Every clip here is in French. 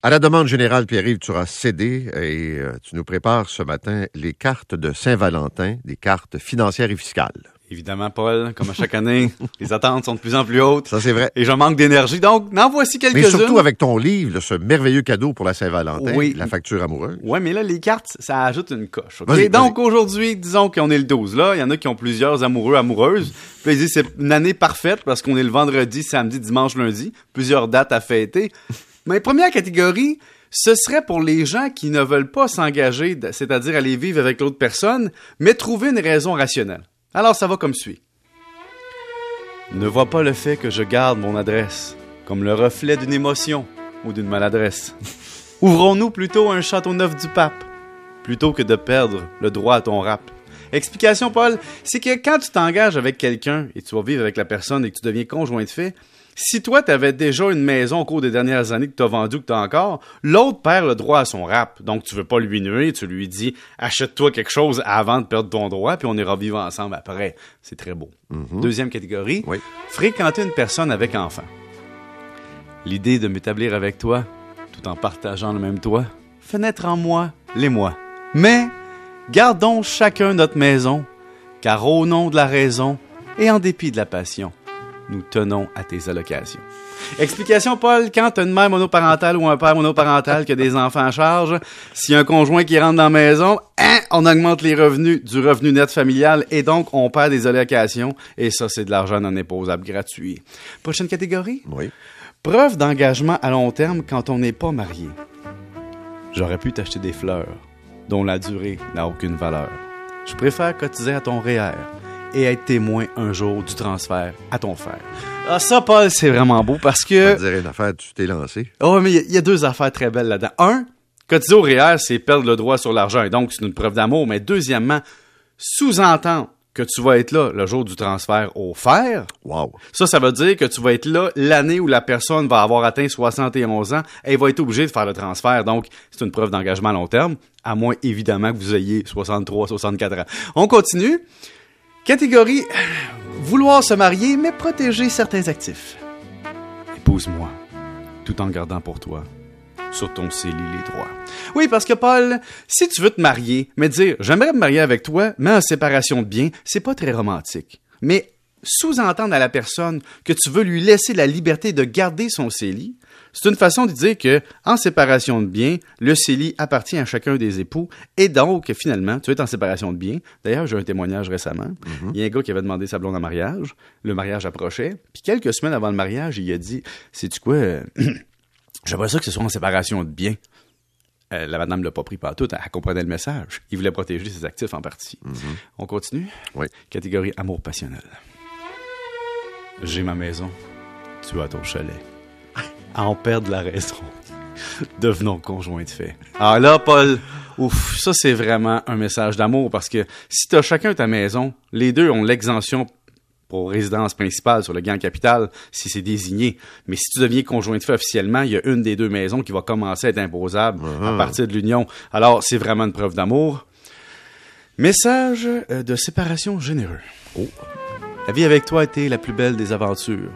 À la demande générale, Pierre-Yves, tu auras cédé et euh, tu nous prépares ce matin les cartes de Saint-Valentin, des cartes financières et fiscales. Évidemment, Paul, comme à chaque année, les attentes sont de plus en plus hautes. Ça, c'est vrai. Et je manque d'énergie, donc n'en voici Mais quelques-unes. surtout avec ton livre, là, ce merveilleux cadeau pour la Saint-Valentin, Oui. la facture amoureuse. Ouais, mais là, les cartes, ça ajoute une coche. ok? Vas-y, Donc, aujourd'hui, disons qu'on est le 12. Là, il y en a qui ont plusieurs amoureux, amoureuses. Puis, ils disent, c'est une année parfaite parce qu'on est le vendredi, samedi, dimanche, lundi. Plusieurs dates à fêter. Mais première catégorie, ce serait pour les gens qui ne veulent pas s'engager, c'est-à-dire aller vivre avec l'autre personne, mais trouver une raison rationnelle. Alors, ça va comme suit. Ne vois pas le fait que je garde mon adresse comme le reflet d'une émotion ou d'une maladresse. Ouvrons-nous plutôt un château neuf du pape plutôt que de perdre le droit à ton rap. Explication, Paul, c'est que quand tu t'engages avec quelqu'un et tu vas vivre avec la personne et que tu deviens conjoint de fait, si toi, tu avais déjà une maison au cours des dernières années que tu as vendue, que tu as encore, l'autre perd le droit à son rap. Donc, tu veux pas lui nuire, tu lui dis achète-toi quelque chose avant de perdre ton droit, puis on ira vivre ensemble après. C'est très beau. Deuxième catégorie, Oui. fréquenter une personne avec enfant. L'idée de m'établir avec toi, tout en partageant le même toit, fait naître en moi les mois. Mais gardons chacun notre maison, car au nom de la raison et en dépit de la passion, nous tenons à tes allocations. Explication, Paul, quand t'as une mère monoparentale ou un père monoparental qui a des enfants à charge, si un conjoint qui rentre dans la maison, hein, on augmente les revenus du revenu net familial et donc on perd des allocations et ça, c'est de l'argent non imposable gratuit. Prochaine catégorie? Oui. Preuve d'engagement à long terme quand on n'est pas marié. J'aurais pu t'acheter des fleurs dont la durée n'a aucune valeur. Je préfère cotiser à ton REER et être témoin un jour du transfert à ton frère. Ah ça, Paul, c'est vraiment beau parce Je que... te dire une affaire, tu t'es lancé. Oh, mais il y a- il y, a deux affaires très belles là-dedans. Un, cotiser au REER, c'est perdre le droit sur l'argent et donc c'est une preuve d'amour. Mais deuxièmement, sous-entendre que tu vas être là le jour du transfert au fer, Wow. ça, ça veut dire que tu vas être là l'année où la personne va avoir atteint 71 ans et elle va être obligée de faire le transfert. Donc, c'est une preuve d'engagement à long terme, à moins évidemment que vous ayez 63, 64 ans. On continue. Catégorie vouloir se marier mais protéger certains actifs. Épouse-moi, tout en gardant pour toi sur ton CELI les droits. Oui, parce que Paul, si tu veux te marier, mais dire j'aimerais me marier avec toi, mais en séparation de biens, c'est pas très romantique. Mais sous-entendre à la personne que tu veux lui laisser la liberté de garder son CELI, c'est une façon de dire que, en séparation de biens, le CELI appartient à chacun des époux et donc, finalement, tu es en séparation de biens. D'ailleurs, j'ai un témoignage récemment. Il y a un gars qui avait demandé sa blonde en mariage. Le mariage approchait. Puis quelques semaines avant le mariage, il a dit, sais-tu quoi, euh, j'aimerais ça que ce soit en séparation de biens. Euh, la madame ne l'a pas pris par tout, elle comprenait le message. Il voulait protéger ses actifs en partie. On continue? Oui. Catégorie amour passionnel. J'ai ma maison, tu as ton chalet. À en perdre la raison. Devenons conjoints de fait. Alors là, Paul, ouf, ça c'est vraiment un message d'amour parce que si tu as chacun ta maison, les deux ont l'exemption pour résidence principale sur le gain capital si c'est désigné. Mais si tu deviens conjoint de fait officiellement, il y a une des deux maisons qui va commencer à être imposable à partir de l'union. Alors, c'est vraiment une preuve d'amour. Message euh, de séparation généreux. La vie avec toi a été la plus belle des aventures.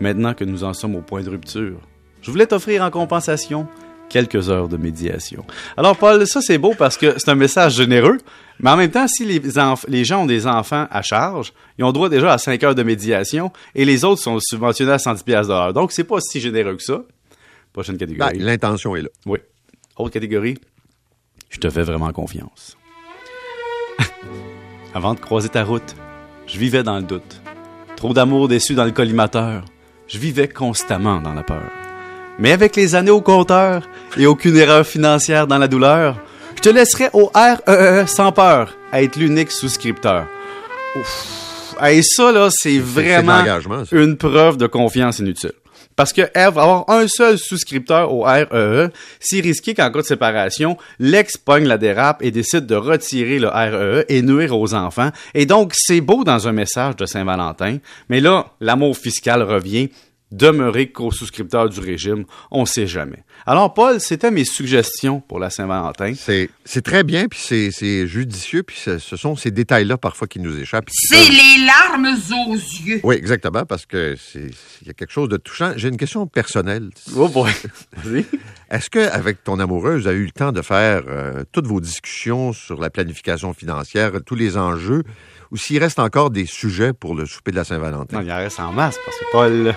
Maintenant que nous en sommes au point de rupture, je voulais t'offrir en compensation quelques heures de médiation. Alors, Paul, ça c'est beau parce que c'est un message généreux, mais en même temps, si les, gens ont des enfants à charge, ils ont droit déjà à 5 heures de médiation et les autres sont subventionnés à 110 pièces d'heure. Donc, c'est pas si généreux que ça. Prochaine Ben, catégorie. L'intention est là. Oui. Autre catégorie. Je te fais vraiment confiance. Avant de croiser ta route, je vivais dans le doute. Trop d'amour déçu dans le collimateur. Je vivais constamment dans la peur. Mais avec les années au compteur et aucune erreur financière dans la douleur, je te laisserai au REE sans peur à être l'unique souscripteur. Ouf. Hey, ça, là, c'est vraiment une preuve de confiance inutile. Parce que avoir un seul souscripteur au REE, c'est risqué qu'en cas de séparation, l'ex pogne la dérape et décide de retirer le REE et nuire aux enfants. Et donc, c'est beau dans un message de Saint-Valentin, mais là, l'amour fiscal revient demeurer co-souscripteur du régime, on sait jamais. Alors, Paul, c'était mes suggestions pour la Saint-Valentin. C'est, très bien, puis c'est, judicieux, puis ce, sont ces détails-là parfois qui nous échappent. C'est peuvent- les larmes aux yeux. Oui, exactement, parce que c'est, il y a quelque chose de touchant. J'ai une question personnelle. Oh boy. Vas-y. Est-ce qu'avec ton amoureuse, vous avez eu le temps de faire euh, toutes vos discussions sur la planification financière, tous les enjeux, ou s'il reste encore des sujets pour le souper de la Saint-Valentin? Non, il en reste en masse parce que Paul,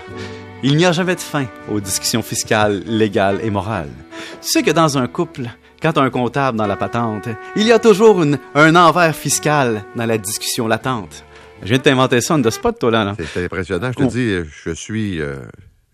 il n'y a jamais de fin aux discussions fiscales, légales et morales. Tu sais que dans un couple, quand un comptable dans la patente, il y a toujours une- un envers fiscal dans la discussion latente. Je viens de t'inventer ça on the spot, toi, là. là. C'est, impressionnant. Je te dis, je suis... euh,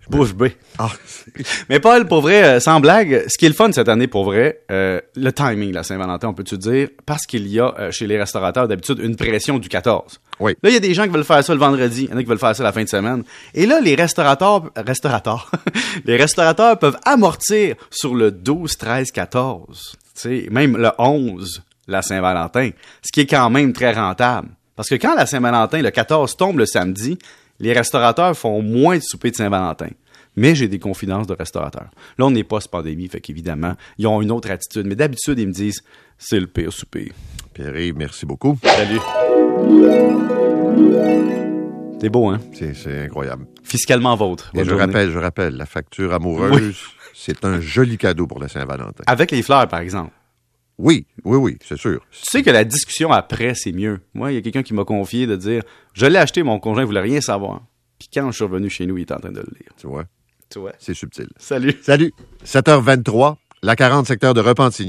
Bouche bée. ah, Mais Paul, pour vrai, euh, sans blague, ce qui est le fun cette année, pour vrai, euh, le timing de la Saint-Valentin, on peut-tu dire, parce qu'il y a euh, chez les restaurateurs d'habitude une pression du 14. Oui. Là, il y a des gens qui veulent faire ça le vendredi, il y en a qui veulent faire ça la fin de semaine. Et là, les restaurateurs, restaurateurs, les restaurateurs peuvent amortir sur le 12, 13, 14, tu sais, même le 11, la Saint-Valentin, ce qui est quand même très rentable. Parce que quand la Saint-Valentin, le 14, tombe le samedi, les restaurateurs font moins de souper de Saint-Valentin. Mais j'ai des confidences de restaurateurs. Là, on n'est pas pandémie, fait qu'évidemment, ils ont une autre attitude. Mais d'habitude, ils me disent, c'est le pire souper. Pierre, merci beaucoup. Salut. C'est beau, hein? C'est, incroyable. Fiscalement vôtre. Et je journée. rappelle, je rappelle, la facture amoureuse, c'est un joli cadeau pour la Saint-Valentin. Avec les fleurs, par exemple. Oui, oui, oui, c'est sûr. Tu sais que la discussion après, c'est mieux. Moi, il y a quelqu'un qui m'a confié de dire Je l'ai acheté, mon conjoint voulait rien savoir. Puis quand je suis revenu chez nous, il était en train de le lire. Tu vois, Tu vois? c'est subtil. Salut. Salut. 7h23, la 40 secteur de Repentigny.